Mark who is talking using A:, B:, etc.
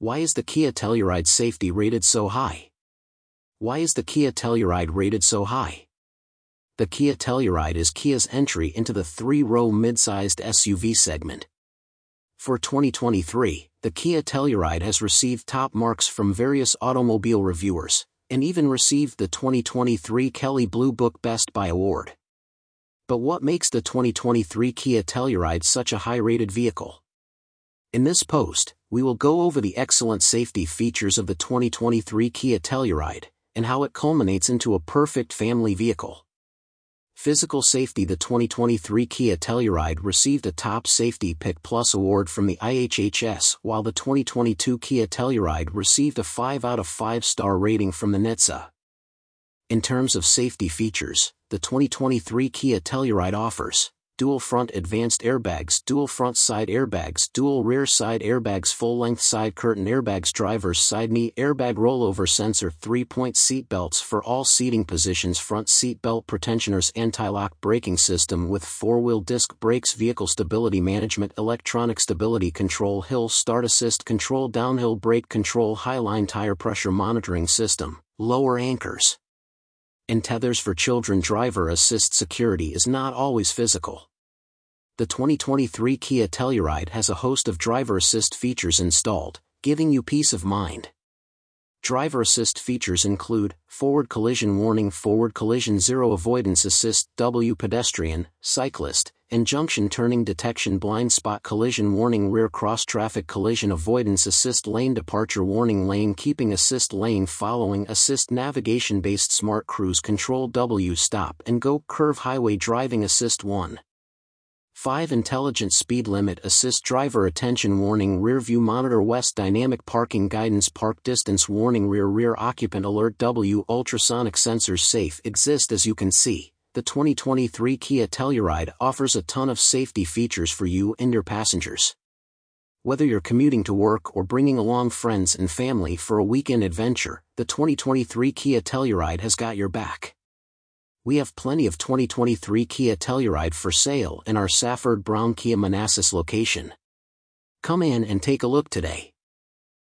A: Why is the Kia Telluride safety rated so high? Why is the Kia Telluride rated so high? The Kia Telluride is Kia's entry into the three-row mid-sized SUV segment. For 2023, the Kia Telluride has received top marks from various automobile reviewers, and even received the 2023 Kelley Blue Book Best Buy Award. But what makes the 2023 Kia Telluride such a high-rated vehicle? In this post, we will go over the excellent safety features of the 2023 Kia Telluride, and how it culminates into a perfect family vehicle. Physical Safety The 2023 Kia Telluride received a Top Safety Pick Plus award from the IHHS, while the 2022 Kia Telluride received a 5 out of 5 star rating from the NHTSA. In terms of safety features, the 2023 Kia Telluride offers dual front advanced airbags, dual front side airbags, dual rear side airbags, full length side curtain airbags, driver's side knee airbag rollover sensor, three point seat belts for all seating positions, front seat belt pretensioners, anti lock braking system with four wheel disc brakes, vehicle stability management, electronic stability control, hill start assist control, downhill brake control, highline tire pressure monitoring system, lower anchors and tethers for children driver assist security is not always physical. The 2023 Kia Telluride has a host of driver assist features installed, giving you peace of mind. Driver assist features include forward collision warning, forward collision zero avoidance assist, W pedestrian, cyclist, and junction turning detection blind spot collision warning rear cross traffic collision avoidance assist lane departure warning lane keeping assist lane following assist navigation based smart cruise control W stop and go curve highway driving assist 1 5. Intelligent Speed Limit Assist Driver Attention Warning Rear View Monitor West Dynamic Parking Guidance Park Distance Warning Rear Rear Occupant Alert W Ultrasonic Sensors Safe Exit As you can see, the 2023 Kia Telluride offers a ton of safety features for you and your passengers. Whether you're commuting to work or bringing along friends and family for a weekend adventure, the 2023 Kia Telluride has got your back we have plenty of 2023 Kia Telluride for sale in our Safford Brown Kia Manassas location. Come in and take a look today.